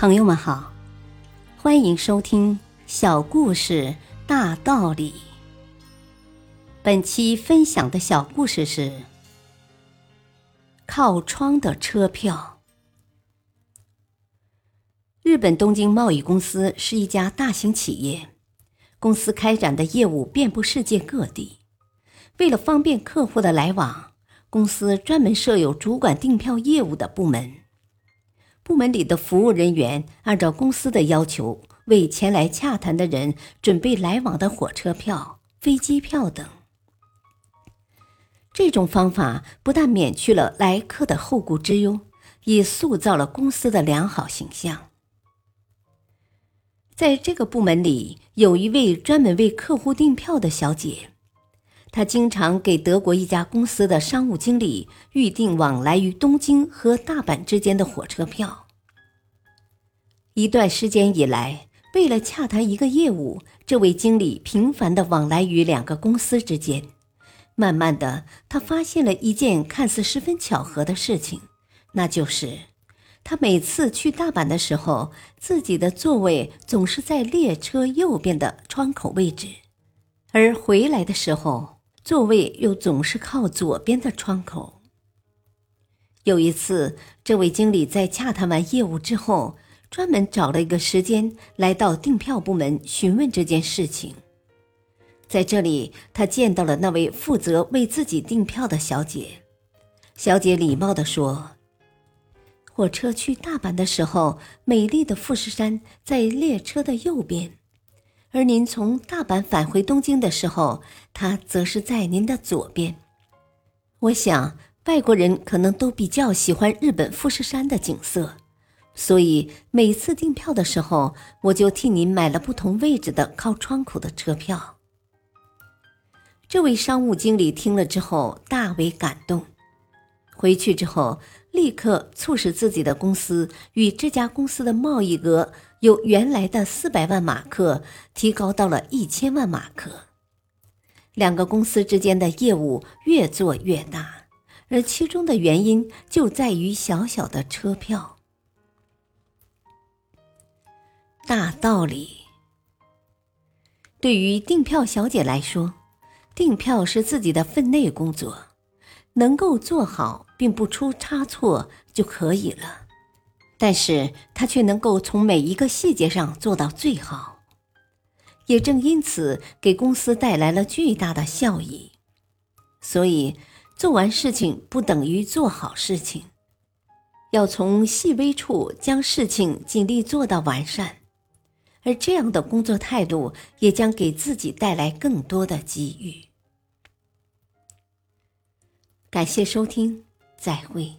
朋友们好，欢迎收听《小故事大道理》。本期分享的小故事是：靠窗的车票。日本东京贸易公司是一家大型企业，公司开展的业务遍布世界各地。为了方便客户的来往，公司专门设有主管订票业务的部门。部门里的服务人员按照公司的要求，为前来洽谈的人准备来往的火车票、飞机票等。这种方法不但免去了来客的后顾之忧，也塑造了公司的良好形象。在这个部门里，有一位专门为客户订票的小姐。他经常给德国一家公司的商务经理预订往来于东京和大阪之间的火车票。一段时间以来，为了洽谈一个业务，这位经理频繁的往来于两个公司之间。慢慢的，他发现了一件看似十分巧合的事情，那就是他每次去大阪的时候，自己的座位总是在列车右边的窗口位置，而回来的时候。座位又总是靠左边的窗口。有一次，这位经理在洽谈完业务之后，专门找了一个时间来到订票部门询问这件事情。在这里，他见到了那位负责为自己订票的小姐。小姐礼貌地说：“火车去大阪的时候，美丽的富士山在列车的右边。”而您从大阪返回东京的时候，它则是在您的左边。我想外国人可能都比较喜欢日本富士山的景色，所以每次订票的时候，我就替您买了不同位置的靠窗口的车票。这位商务经理听了之后大为感动，回去之后立刻促使自己的公司与这家公司的贸易额。由原来的四百万马克提高到了一千万马克，两个公司之间的业务越做越大，而其中的原因就在于小小的车票。大道理，对于订票小姐来说，订票是自己的分内工作，能够做好并不出差错就可以了。但是他却能够从每一个细节上做到最好，也正因此给公司带来了巨大的效益。所以，做完事情不等于做好事情，要从细微处将事情尽力做到完善，而这样的工作态度也将给自己带来更多的机遇。感谢收听，再会。